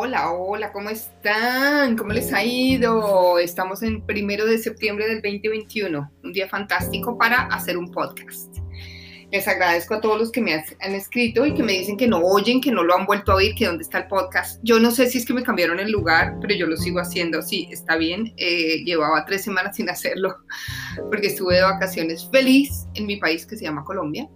Hola, hola, ¿cómo están? ¿Cómo les ha ido? Estamos en primero de septiembre del 2021, un día fantástico para hacer un podcast. Les agradezco a todos los que me han escrito y que me dicen que no oyen, que no lo han vuelto a oír, que dónde está el podcast. Yo no sé si es que me cambiaron el lugar, pero yo lo sigo haciendo. Sí, está bien. Eh, llevaba tres semanas sin hacerlo porque estuve de vacaciones feliz en mi país que se llama Colombia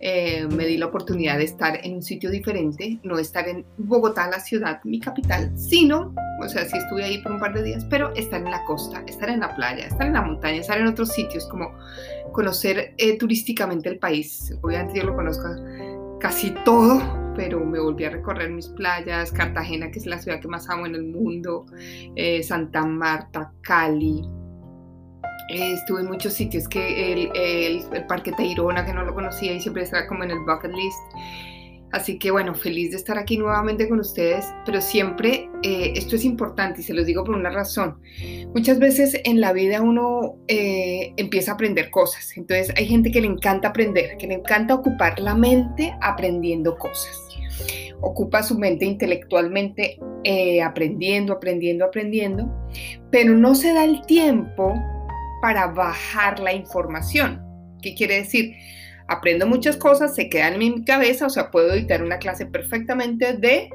eh, me di la oportunidad de estar en un sitio diferente, no estar en Bogotá, la ciudad, mi capital, sino, o sea, sí estuve ahí por un par de días, pero estar en la costa, estar en la playa, estar en la montaña, estar en otros sitios, como conocer eh, turísticamente el país. Obviamente yo lo conozco casi todo, pero me volví a recorrer mis playas, Cartagena, que es la ciudad que más amo en el mundo, eh, Santa Marta, Cali, estuve en muchos sitios que el, el, Parque Tayrona, que no lo conocía y siempre estaba como en el bucket list. Así que bueno, feliz de estar aquí nuevamente con ustedes, pero siempre eh, esto es importante y se los digo por una razón. Muchas veces en la vida uno eh, empieza a aprender cosas, entonces hay gente que le encanta aprender, que le encanta ocupar la mente aprendiendo cosas. Ocupa su mente intelectualmente eh, aprendiendo, aprendiendo, aprendiendo, pero no se da el tiempo para bajar la información. ¿Qué quiere decir? Aprendo muchas cosas, se quedan en mi cabeza, o sea, puedo editar una clase perfectamente de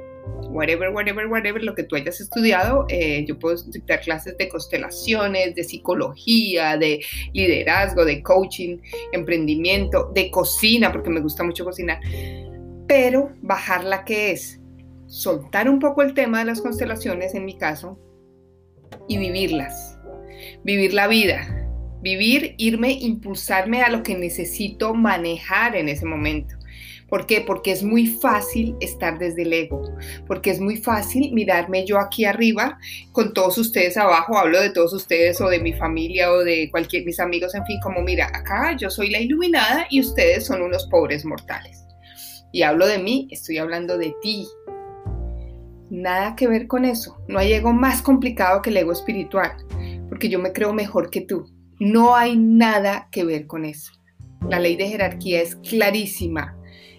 whatever, whatever, whatever, lo que tú hayas estudiado. Eh, yo puedo dictar clases de constelaciones, de psicología, de liderazgo, de coaching, emprendimiento, de cocina, porque me gusta mucho cocinar. Pero bajar la que es soltar un poco el tema de las constelaciones, en mi caso, y vivirlas vivir la vida, vivir, irme, impulsarme a lo que necesito manejar en ese momento. ¿Por qué? Porque es muy fácil estar desde el ego, porque es muy fácil mirarme yo aquí arriba con todos ustedes abajo, hablo de todos ustedes o de mi familia o de cualquier mis amigos, en fin, como mira, acá yo soy la iluminada y ustedes son unos pobres mortales. Y hablo de mí, estoy hablando de ti. Nada que ver con eso. No hay ego más complicado que el ego espiritual porque yo me creo mejor que tú. No hay nada que ver con eso. La ley de jerarquía es clarísima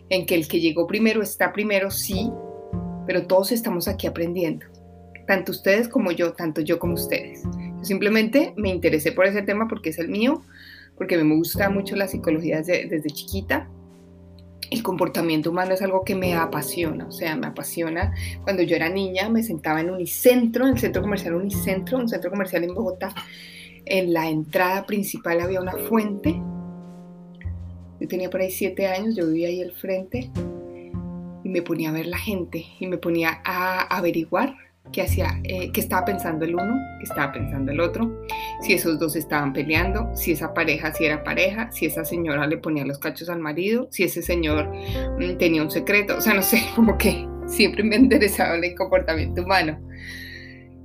en que el que llegó primero está primero, sí, pero todos estamos aquí aprendiendo. Tanto ustedes como yo, tanto yo como ustedes. Simplemente me interesé por ese tema porque es el mío, porque me gusta mucho la psicología desde chiquita el comportamiento humano es algo que me apasiona, o sea, me apasiona. Cuando yo era niña me sentaba en Unicentro, en el centro comercial Unicentro, un centro comercial en Bogotá. En la entrada principal había una fuente. Yo tenía por ahí siete años, yo vivía ahí al frente y me ponía a ver la gente y me ponía a averiguar qué hacía, eh, qué estaba pensando el uno, qué estaba pensando el otro, si esos dos estaban peleando, si esa pareja si era pareja, si esa señora le ponía los cachos al marido, si ese señor mm, tenía un secreto, o sea, no sé, como que siempre me ha interesado el comportamiento humano.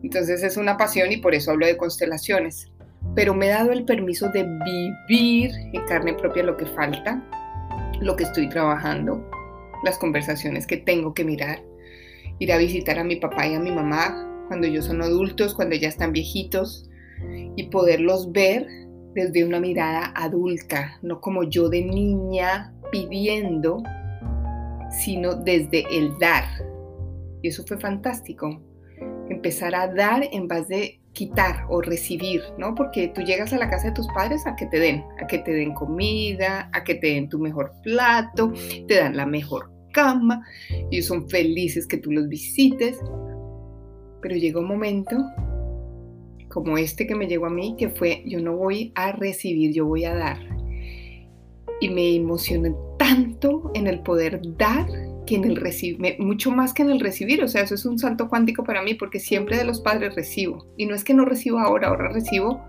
Entonces es una pasión y por eso hablo de constelaciones. Pero me he dado el permiso de vivir en carne propia lo que falta, lo que estoy trabajando, las conversaciones que tengo que mirar, ir a visitar a mi papá y a mi mamá cuando ellos son adultos, cuando ya están viejitos, y poderlos ver desde una mirada adulta, no como yo de niña pidiendo, sino desde el dar. Y eso fue fantástico. Empezar a dar en vez de quitar o recibir, ¿no? Porque tú llegas a la casa de tus padres a que te den, a que te den comida, a que te den tu mejor plato, te dan la mejor cama, ellos son felices que tú los visites, pero llega un momento como este que me llegó a mí, que fue, yo no voy a recibir, yo voy a dar. Y me emocioné tanto en el poder dar que en el recibir, mucho más que en el recibir, o sea, eso es un salto cuántico para mí porque siempre de los padres recibo. Y no es que no recibo ahora, ahora recibo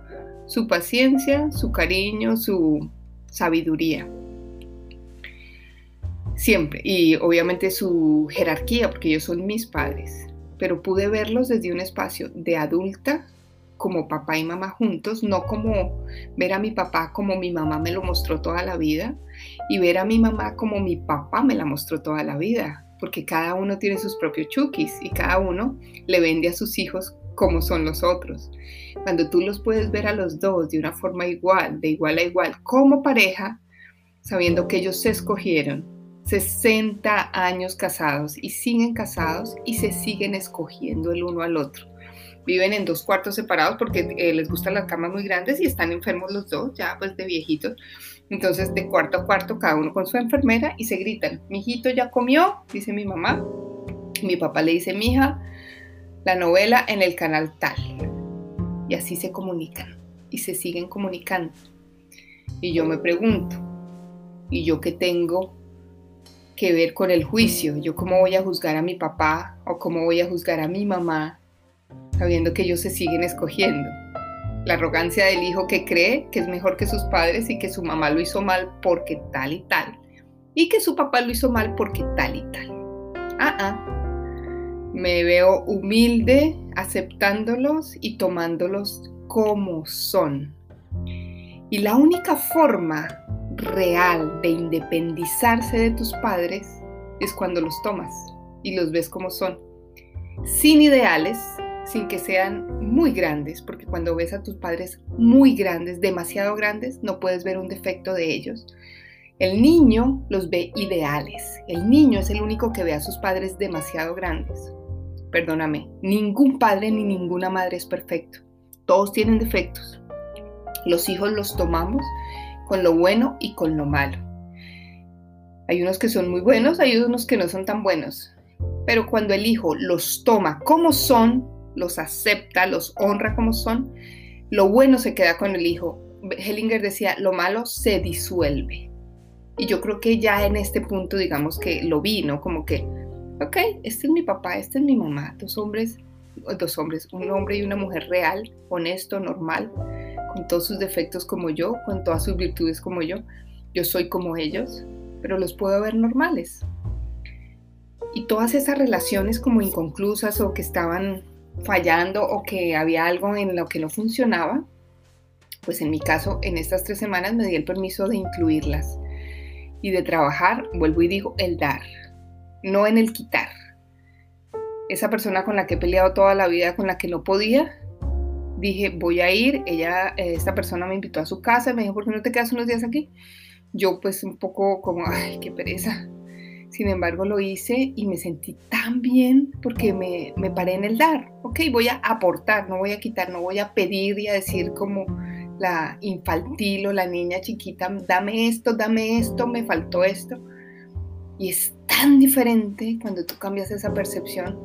su paciencia, su cariño, su sabiduría siempre. Y obviamente su jerarquía, porque ellos son mis padres. Pero pude verlos desde un espacio de adulta, como papá y mamá juntos, no como ver a mi papá como mi mamá me lo mostró toda la vida y ver a mi mamá como mi papá me la mostró toda la vida, porque cada uno tiene sus propios chukis y cada uno le vende a sus hijos como son los otros. Cuando tú los puedes ver a los dos de una forma igual, de igual a igual, como pareja, sabiendo que ellos se escogieron, 60 años casados y siguen casados y se siguen escogiendo el uno al otro. Viven en dos cuartos separados porque eh, les gustan las camas muy grandes y están enfermos los dos, ya pues de viejitos. Entonces de cuarto a cuarto cada uno con su enfermera y se gritan, mi hijito ya comió, dice mi mamá. Mi papá le dice, mi hija, la novela en el canal tal. Y así se comunican y se siguen comunicando. Y yo me pregunto, ¿y yo qué tengo que ver con el juicio? ¿Yo cómo voy a juzgar a mi papá o cómo voy a juzgar a mi mamá sabiendo que ellos se siguen escogiendo? La arrogancia del hijo que cree que es mejor que sus padres y que su mamá lo hizo mal porque tal y tal. Y que su papá lo hizo mal porque tal y tal. Ah, ah. Me veo humilde aceptándolos y tomándolos como son. Y la única forma real de independizarse de tus padres es cuando los tomas y los ves como son. Sin ideales, sin que sean muy grandes, porque cuando ves a tus padres muy grandes, demasiado grandes, no puedes ver un defecto de ellos. El niño los ve ideales. El niño es el único que ve a sus padres demasiado grandes. Perdóname, ningún padre ni ninguna madre es perfecto. Todos tienen defectos. Los hijos los tomamos con lo bueno y con lo malo. Hay unos que son muy buenos, hay unos que no son tan buenos. Pero cuando el hijo los toma como son, los acepta, los honra como son, lo bueno se queda con el hijo. Hellinger decía, lo malo se disuelve. Y yo creo que ya en este punto, digamos que lo vi, ¿no? Como que, ok, este es mi papá, este es mi mamá, dos hombres, dos hombres, un hombre y una mujer real, honesto, normal, con todos sus defectos como yo, con todas sus virtudes como yo. Yo soy como ellos, pero los puedo ver normales. Y todas esas relaciones como inconclusas o que estaban fallando o que había algo en lo que no funcionaba, pues en mi caso, en estas tres semanas me di el permiso de incluirlas y de trabajar, vuelvo y digo, el dar, no en el quitar. Esa persona con la que he peleado toda la vida, con la que no podía, dije, voy a ir, ella, eh, esta persona me invitó a su casa, me dijo, ¿por qué no te quedas unos días aquí? Yo pues un poco como, ay, qué pereza. Sin embargo, lo hice y me sentí tan bien porque me, me paré en el dar. Ok, voy a aportar, no voy a quitar, no voy a pedir y a decir como la infantil o la niña chiquita, dame esto, dame esto, me faltó esto. Y es tan diferente cuando tú cambias esa percepción.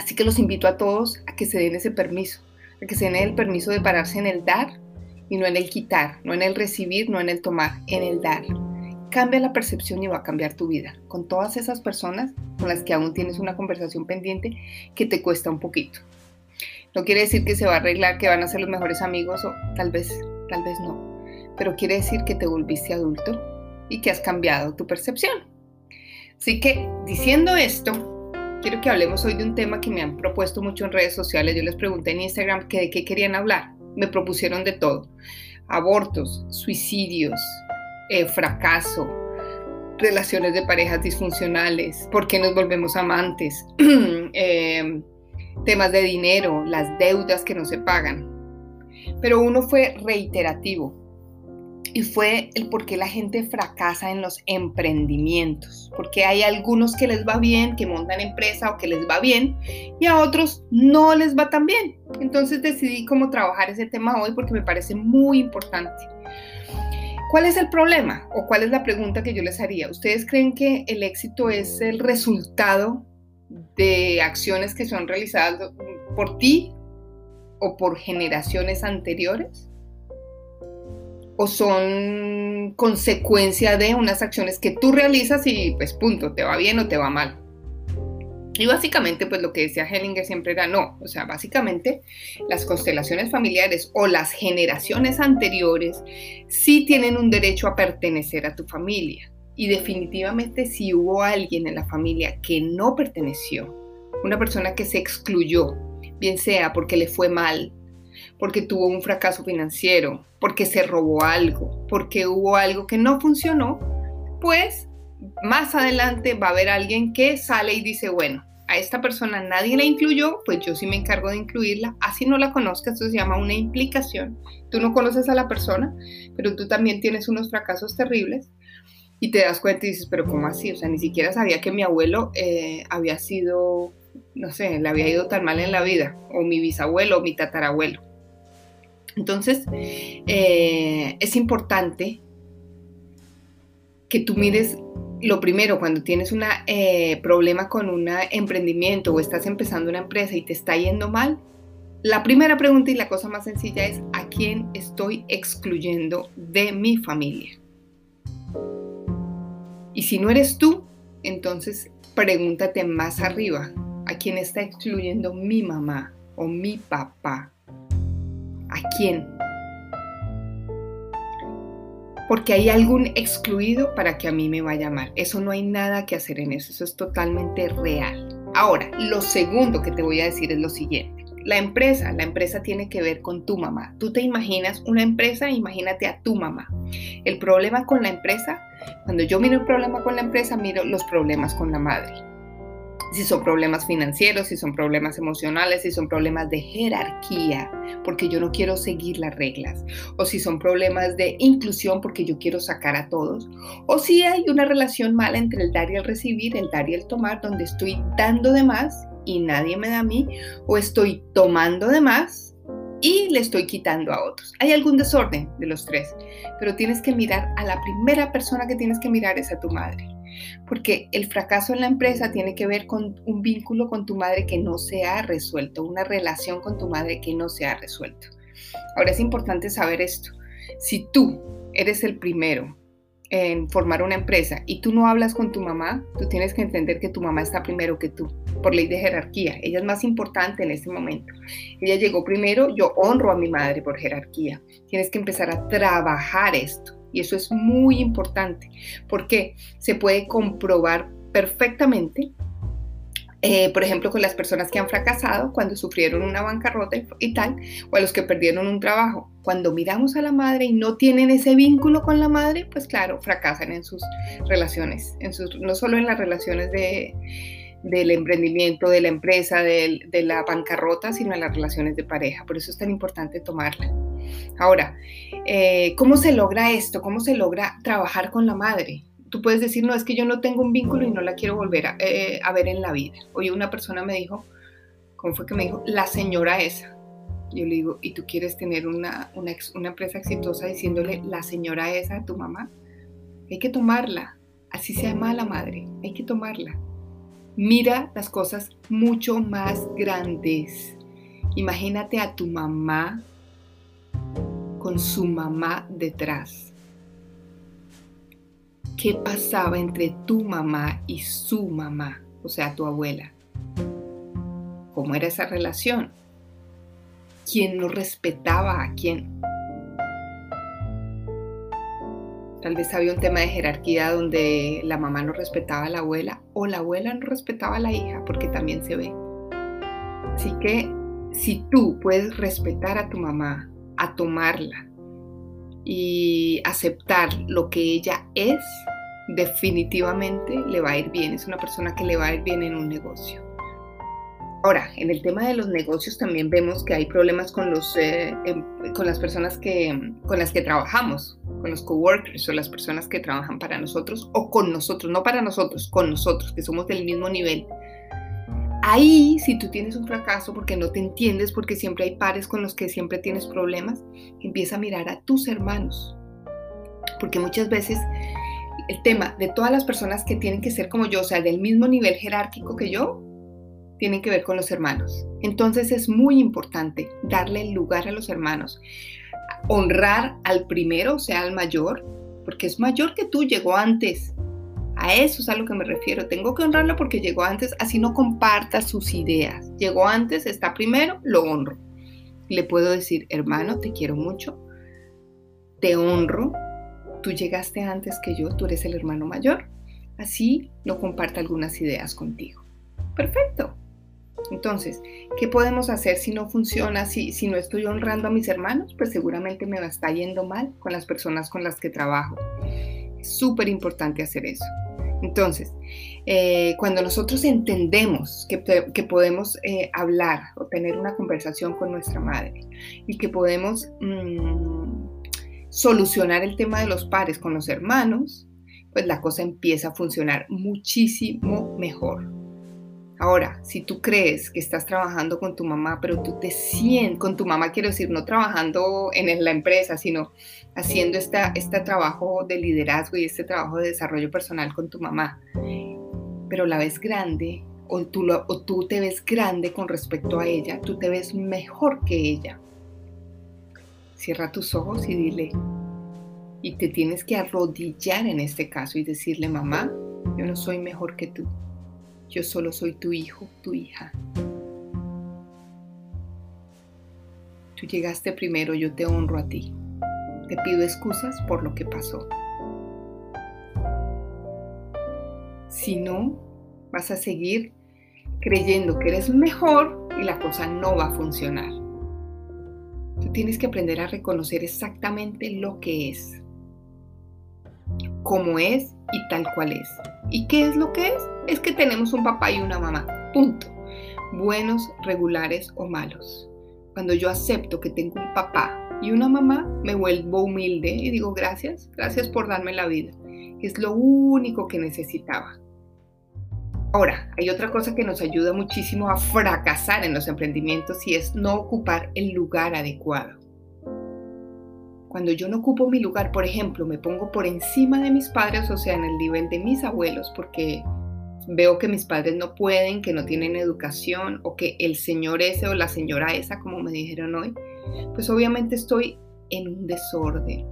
Así que los invito a todos a que se den ese permiso que se den el permiso de pararse en el dar y no en el quitar, no en el recibir, no en el tomar, en el dar. Cambia la percepción y va a cambiar tu vida. Con todas esas personas con las que aún tienes una conversación pendiente que te cuesta un poquito. No quiere decir que se va a arreglar, que van a ser los mejores amigos o tal vez, tal vez no. Pero quiere decir que te volviste adulto y que has cambiado tu percepción. Así que diciendo esto, quiero que hablemos hoy de un tema que me han propuesto mucho en redes sociales. Yo les pregunté en Instagram que de qué querían hablar. Me propusieron de todo. Abortos, suicidios, eh, fracaso, relaciones de parejas disfuncionales, por qué nos volvemos amantes, eh, temas de dinero, las deudas que no se pagan. Pero uno fue reiterativo y fue el por qué la gente fracasa en los emprendimientos, porque hay algunos que les va bien, que montan empresa o que les va bien, y a otros no les va tan bien. Entonces decidí cómo trabajar ese tema hoy porque me parece muy importante. ¿Cuál es el problema o cuál es la pregunta que yo les haría? ¿Ustedes creen que el éxito es el resultado de acciones que son realizadas por ti o por generaciones anteriores? O son consecuencia de unas acciones que tú realizas y pues punto, te va bien o te va mal. Y básicamente, pues lo que decía Hellinger siempre era no, o sea, básicamente las constelaciones familiares o las generaciones anteriores sí tienen un derecho a pertenecer a tu familia. Y definitivamente si hubo alguien en la familia que no perteneció, una persona que se excluyó, bien sea porque le fue mal, porque tuvo un fracaso financiero, porque se robó algo, porque hubo algo que no funcionó, pues más adelante va a haber alguien que sale y dice, bueno, a esta persona nadie la incluyó, pues yo sí me encargo de incluirla, así no la conozcas, esto se llama una implicación. Tú no conoces a la persona, pero tú también tienes unos fracasos terribles. Y te das cuenta y dices, pero ¿cómo así? O sea, ni siquiera sabía que mi abuelo eh, había sido, no sé, le había ido tan mal en la vida, o mi bisabuelo, o mi tatarabuelo. Entonces, eh, es importante que tú mires lo primero, cuando tienes un eh, problema con un emprendimiento o estás empezando una empresa y te está yendo mal, la primera pregunta y la cosa más sencilla es, ¿a quién estoy excluyendo de mi familia? Y si no eres tú, entonces pregúntate más arriba, ¿a quién está excluyendo mi mamá o mi papá? ¿A quién? Porque hay algún excluido para que a mí me vaya mal. Eso no hay nada que hacer en eso, eso es totalmente real. Ahora, lo segundo que te voy a decir es lo siguiente. La empresa, la empresa tiene que ver con tu mamá. Tú te imaginas una empresa, imagínate a tu mamá. El problema con la empresa, cuando yo miro el problema con la empresa, miro los problemas con la madre si son problemas financieros, si son problemas emocionales, si son problemas de jerarquía, porque yo no quiero seguir las reglas, o si son problemas de inclusión, porque yo quiero sacar a todos, o si hay una relación mala entre el dar y el recibir, el dar y el tomar, donde estoy dando de más y nadie me da a mí, o estoy tomando de más y le estoy quitando a otros. Hay algún desorden de los tres, pero tienes que mirar a la primera persona que tienes que mirar es a tu madre porque el fracaso en la empresa tiene que ver con un vínculo con tu madre que no se ha resuelto, una relación con tu madre que no se ha resuelto. Ahora es importante saber esto. Si tú eres el primero en formar una empresa y tú no hablas con tu mamá, tú tienes que entender que tu mamá está primero que tú, por ley de jerarquía. Ella es más importante en este momento. Ella llegó primero, yo honro a mi madre por jerarquía. Tienes que empezar a trabajar esto. Y eso es muy importante porque se puede comprobar perfectamente, eh, por ejemplo, con las personas que han fracasado cuando sufrieron una bancarrota y, tal, o a los que perdieron un trabajo. Cuando miramos a la madre y no tienen ese vínculo con la madre, pues claro, fracasan en sus relaciones, en sus, no solo en las relaciones de, del emprendimiento, de la empresa, de, de la bancarrota, sino en las relaciones de pareja. Por eso es tan importante tomarla. Ahora, eh, ¿cómo se logra esto? ¿Cómo se logra trabajar con la madre? Tú puedes decir, no, es que yo no tengo un vínculo y no la quiero volver a, eh, ver en la vida. Hoy una persona me dijo, ¿cómo fue que me dijo? La señora esa. Yo le digo, ¿y tú quieres tener una, una, empresa exitosa diciéndole la señora esa a tu mamá? Hay que tomarla, así se llama la madre, hay que tomarla. Mira las cosas mucho más grandes. Imagínate a tu mamá con su mamá detrás. ¿Qué pasaba entre tu mamá y su mamá, o sea, tu abuela? ¿Cómo era esa relación? ¿Quién no respetaba a quién? Tal vez había un tema de jerarquía donde la mamá no respetaba a la abuela o la abuela no respetaba a la hija, porque también se ve. Así que si tú puedes respetar a tu mamá, a tomarla y aceptar lo que ella es, definitivamente le va a ir bien. Es una persona que le va a ir bien en un negocio. Ahora, en el tema de los negocios también vemos que hay problemas con, los, eh, em, con las personas que, con las que trabajamos, con los coworkers o las personas que trabajan para nosotros o con nosotros, no para nosotros, con nosotros, que somos del mismo nivel. Ahí, si tú tienes un fracaso porque no te entiendes, porque siempre hay pares con los que siempre tienes problemas, empieza a mirar a tus hermanos. Porque muchas veces el tema de todas las personas que tienen que ser como yo, o sea, del mismo nivel jerárquico que yo, tienen que ver con los hermanos. Entonces es muy importante darle lugar a los hermanos, honrar al primero, o sea, al mayor, porque es mayor que tú, llegó antes, a eso es a lo que me refiero. Tengo que honrarlo porque llegó antes, así no comparta sus ideas. Llegó antes, está primero, lo honro. Le puedo decir, hermano, te quiero mucho, te honro, tú llegaste antes que yo, tú eres el hermano mayor. Así no comparta algunas ideas contigo. Perfecto. Entonces, ¿qué podemos hacer si no funciona, si, si no estoy honrando a mis hermanos? Pues seguramente me va a estar yendo mal con las personas con las que trabajo. Es súper importante hacer eso. Entonces, eh, cuando nosotros entendemos que, podemos eh, hablar o tener una conversación con nuestra madre y que podemos mm, solucionar el tema de los pares con los hermanos, pues la cosa empieza a funcionar muchísimo mejor. Ahora, si tú crees que estás trabajando con tu mamá, pero tú te sientes, con tu mamá quiero decir, no trabajando en la empresa, sino haciendo esta, este trabajo de liderazgo y este trabajo de desarrollo personal con tu mamá, pero la ves grande o tú, o tú te ves grande con respecto a ella, tú te ves mejor que ella. Cierra tus ojos y dile, y te tienes que arrodillar en este caso y decirle, mamá, yo no soy mejor que tú. Yo solo soy tu hijo, tu hija. Tú llegaste primero, yo te honro a ti. Te pido excusas por lo que pasó. Si no, vas a seguir creyendo que eres mejor y la cosa no va a funcionar. Tú tienes que aprender a reconocer exactamente lo que es, cómo es y tal cual es. ¿Y qué es lo que es? Es que tenemos un papá y una mamá. Punto. Buenos, regulares o malos. Cuando yo acepto que tengo un papá y una mamá, me vuelvo humilde y digo gracias, gracias por darme la vida. Es lo único que necesitaba. Ahora, hay otra cosa que nos ayuda muchísimo a fracasar en los emprendimientos y es no ocupar el lugar adecuado. Cuando yo no ocupo mi lugar, por ejemplo, me pongo por encima de mis padres, o sea, en el nivel de mis abuelos, porque veo que mis padres no pueden, que no tienen educación, o que el señor ese o la señora esa, como me dijeron hoy, pues obviamente estoy en un desorden.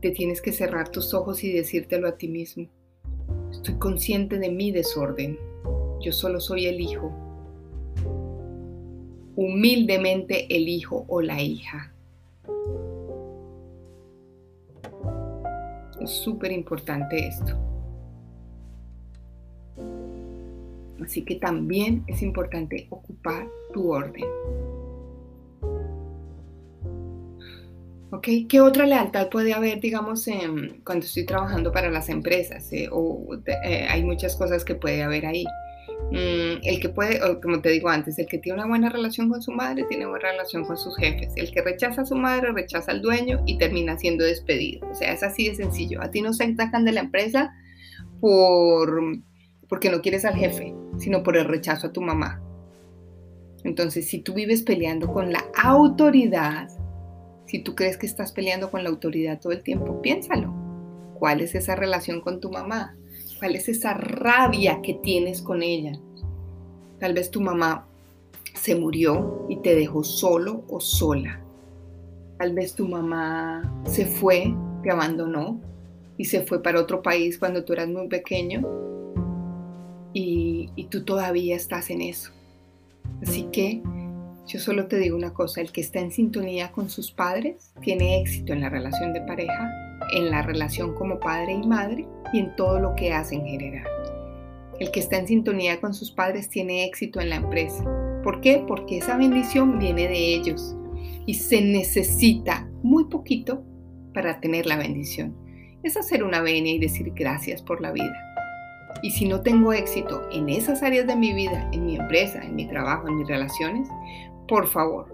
Te tienes que cerrar tus ojos y decírtelo a ti mismo. Estoy consciente de mi desorden. Yo solo soy el hijo. Humildemente el hijo o la hija. Súper importante esto. Así que también es importante ocupar tu orden. ¿Ok? ¿Qué otra lealtad puede haber, digamos, cuando estoy trabajando para las empresas? Eh, o eh, hay muchas cosas que puede haber ahí. Mm, el que puede, como te digo antes, el que tiene una buena relación con su madre tiene buena relación con sus jefes. El que rechaza a su madre rechaza al dueño y termina siendo despedido. O sea, es así de sencillo. A ti no se sacan de la empresa por, porque no quieres al jefe, sino por el rechazo a tu mamá. Entonces, si tú vives peleando con la autoridad, si tú crees que estás peleando con la autoridad todo el tiempo, piénsalo. ¿Cuál es esa relación con tu mamá? ¿Cuál es esa rabia que tienes con ella? Tal vez tu mamá se murió y te dejó solo o sola. Tal vez tu mamá se fue, te abandonó y se fue para otro país cuando tú eras muy pequeño y, tú todavía estás en eso. Así que yo solo te digo una cosa, el que está en sintonía con sus padres tiene éxito en la relación de pareja, en la relación como padre y madre y en todo lo que hace en general. El que está en sintonía con sus padres tiene éxito en la empresa. ¿Por qué? Porque esa bendición viene de ellos y se necesita muy poquito para tener la bendición. Es hacer una venia y decir gracias por la vida. Y si no tengo éxito en esas áreas de mi vida, en mi empresa, en mi trabajo, en mis relaciones, por favor,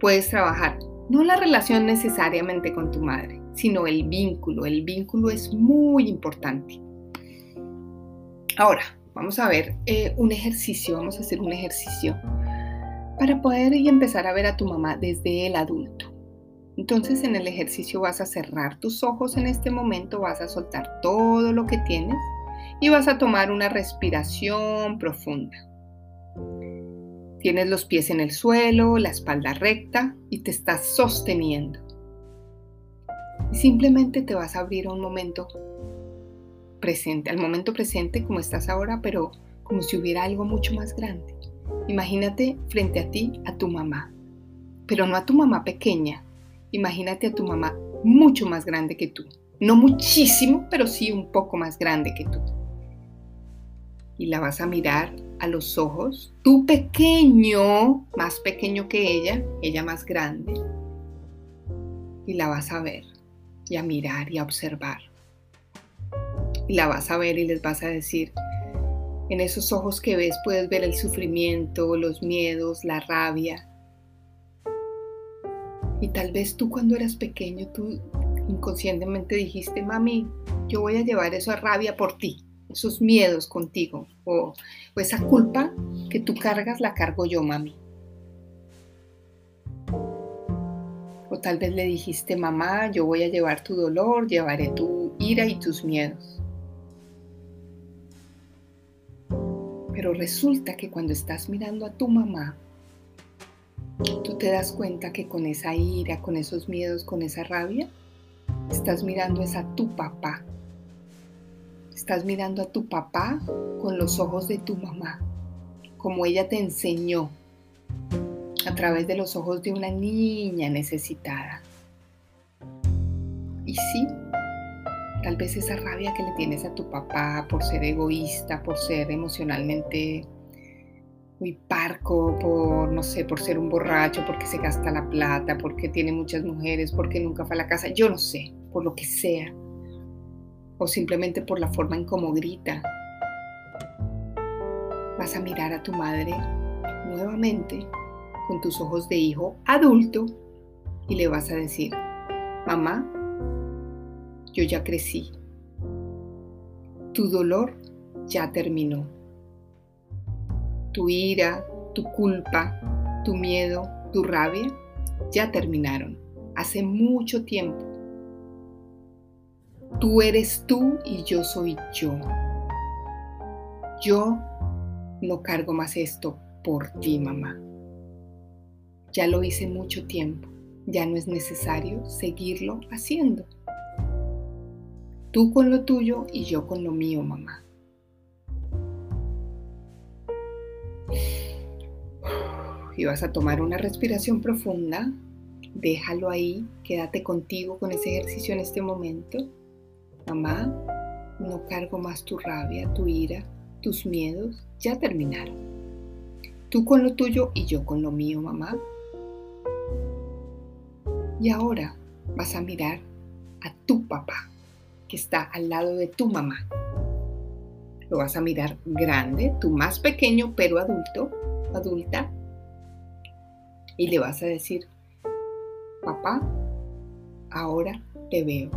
puedes trabajar no la relación necesariamente con tu madre, sino el vínculo. El vínculo es muy importante. Ahora, vamos a ver eh, un ejercicio, vamos a hacer un ejercicio para poder y empezar a ver a tu mamá desde el adulto. Entonces en el ejercicio vas a cerrar tus ojos en este momento, vas a soltar todo lo que tienes y vas a tomar una respiración profunda. Tienes los pies en el suelo, la espalda recta y te estás sosteniendo. Y simplemente te vas a abrir a un momento presente, al momento presente como estás ahora, pero como si hubiera algo mucho más grande. Imagínate frente a ti a tu mamá, pero no a tu mamá pequeña. Imagínate a tu mamá mucho más grande que tú. No muchísimo, pero sí un poco más grande que tú. Y la vas a mirar a los ojos, tú pequeño, más pequeño que ella, ella más grande, y la vas a ver y a mirar y a observar. Y la vas a ver y les vas a decir, en esos ojos que ves puedes ver el sufrimiento, los miedos, la rabia. Y tal vez tú cuando eras pequeño, tú inconscientemente dijiste, mami, yo voy a llevar esa rabia por ti, esos miedos contigo, o, o esa culpa que tú cargas la cargo yo, mami. O tal vez le dijiste, mamá, yo voy a llevar tu dolor, llevaré tu ira y tus miedos. Pero resulta que cuando estás mirando a tu mamá, tú te das cuenta que con esa ira, con esos miedos, con esa rabia, estás mirando es a tu papá. Estás mirando a tu papá con los ojos de tu mamá, como ella te enseñó a través de los ojos de una niña necesitada. Y sí, tal vez esa rabia que le tienes a tu papá por ser egoísta, por ser emocionalmente muy parco, por, no sé, por ser un borracho, porque se gasta la plata, porque tiene muchas mujeres, porque nunca fue a la casa, yo no sé, por lo que sea. O simplemente por la forma en cómo grita. Vas a mirar a tu madre nuevamente con tus ojos de hijo adulto y le vas a decir, mamá, yo ya crecí. Tu dolor ya terminó. Tu ira, tu culpa, tu miedo, tu rabia ya terminaron. Hace mucho tiempo. Tú eres tú y yo soy yo. Yo no cargo más esto por ti, mamá. Ya lo hice mucho tiempo, ya no es necesario seguirlo haciendo. Tú con lo tuyo y yo con lo mío, mamá. Y vas a tomar una respiración profunda, déjalo ahí, quédate contigo con ese ejercicio en este momento. Mamá, no cargo más tu rabia, tu ira, tus miedos, ya terminaron. Tú con lo tuyo y yo con lo mío, mamá. Y ahora vas a mirar a tu papá, que está al lado de tu mamá. Lo vas a mirar grande, tú más pequeño, pero adulto, adulta. Y le vas a decir, papá, ahora te veo.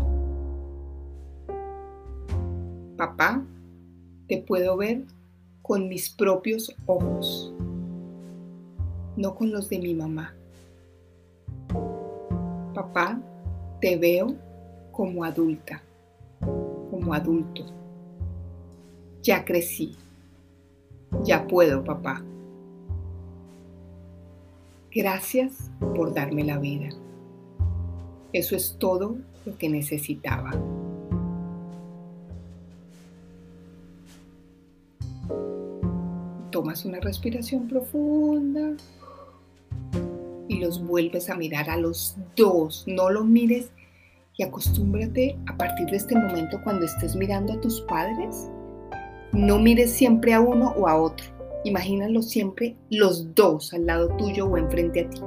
Papá, te puedo ver con mis propios ojos, no con los de mi mamá. Papá, te veo como adulta, como adulto. Ya crecí. Ya puedo, papá. Gracias por darme la vida. Eso es todo lo que necesitaba. Tomas una respiración profunda y los vuelves a mirar a los dos. No los mires y acostúmbrate a partir de este momento cuando estés mirando a tus padres, no mires siempre a uno o a otro. Imagínalo siempre los dos al lado tuyo o enfrente a ti.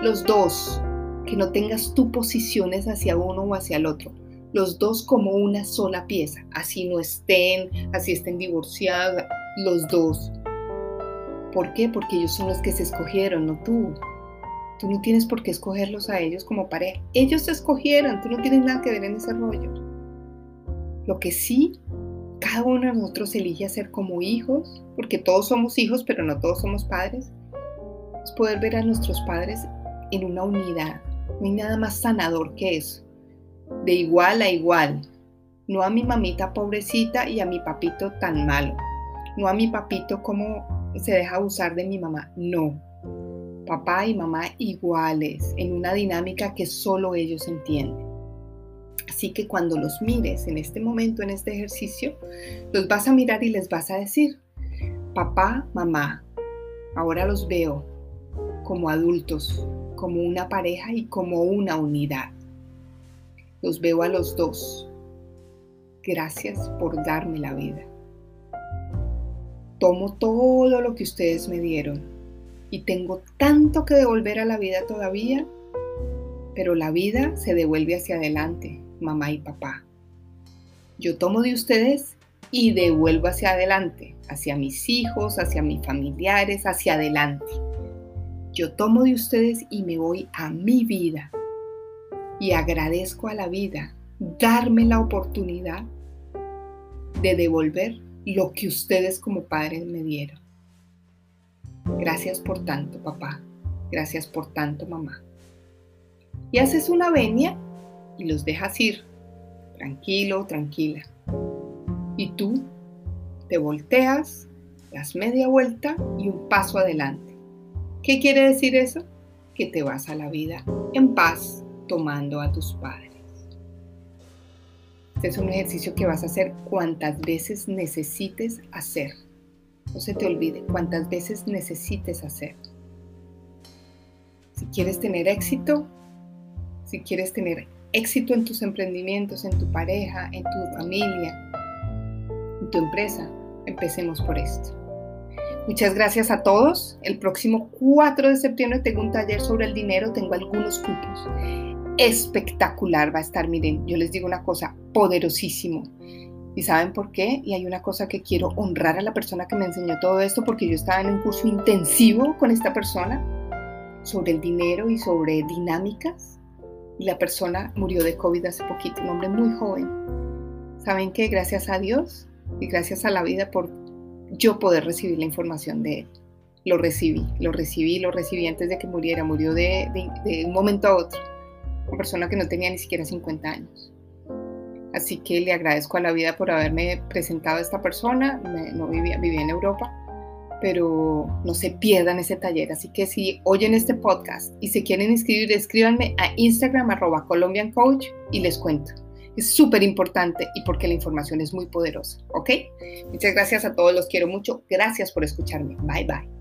Los dos, que no tengas tú posiciones hacia uno o hacia el otro. Los dos como una sola pieza. Así no estén, así estén divorciados, los dos. ¿Por qué? Porque ellos son los que se escogieron, no tú. Tú no tienes por qué escogerlos a ellos como pareja. Ellos se escogieron, tú no tienes nada que ver en ese rollo. Lo que sí, cada uno de nosotros elige ser como hijos, porque todos somos hijos, pero no todos somos padres, es poder ver a nuestros padres en una unidad. No hay nada más sanador que eso. De igual a igual. No a mi mamita pobrecita y a mi papito tan malo. No a mi papito como se deja usar de mi mamá. No papá y mamá iguales, en una dinámica que solo ellos entienden. Así que cuando los mires en este momento, en este ejercicio, los vas a mirar y les vas a decir, papá, mamá, ahora los veo como adultos, como una pareja y como una unidad. Los veo a los dos. Gracias por darme la vida. Tomo todo lo que ustedes me dieron y tengo tanto que devolver a la vida todavía, pero la vida se devuelve hacia adelante, mamá y papá. Yo tomo de ustedes y devuelvo hacia adelante, hacia mis hijos, hacia mis familiares, hacia adelante. Yo tomo de ustedes y me voy a mi vida y agradezco a la vida darme la oportunidad de devolver lo que ustedes como padres me dieron. Gracias por tanto, papá. Gracias por tanto, mamá. Y haces una venia y los dejas ir. Tranquilo, tranquila. Y tú te volteas, das media vuelta y un paso adelante. ¿Qué quiere decir eso? Que te vas a la vida en paz tomando a tus padres. Este es un ejercicio que vas a hacer cuantas veces necesites hacer. No se te olvide, cuantas veces necesites hacer. Si quieres tener éxito, si quieres tener éxito en tus emprendimientos, en tu pareja, en tu familia, en tu empresa, empecemos por esto. Muchas gracias a todos. El próximo 4 de septiembre tengo un taller sobre el dinero, tengo algunos cupos espectacular va a estar, miren, yo les digo una cosa, poderosísimo. ¿Y saben por qué? Y hay una cosa que quiero honrar a la persona que me enseñó todo esto, porque yo estaba en un curso intensivo con esta persona sobre el dinero y sobre dinámicas. Y la persona murió de COVID hace poquito, un hombre muy joven. ¿Saben qué? Gracias a Dios y gracias a la vida por yo poder recibir la información de él. Lo recibí, lo recibí, lo recibí antes de que muriera, murió de, de un momento a otro una persona que no tenía ni siquiera 50 años. Así que le agradezco a la vida por haberme presentado a esta persona. no vivía, vivía en Europa, pero no se pierdan ese taller. Así que si oyen este podcast y se quieren inscribir, escríbanme a Instagram arroba Colombian Coach y les cuento. Es súper importante y porque la información es muy poderosa. ¿Ok? Muchas gracias a todos, los quiero mucho. Gracias por escucharme. Bye bye.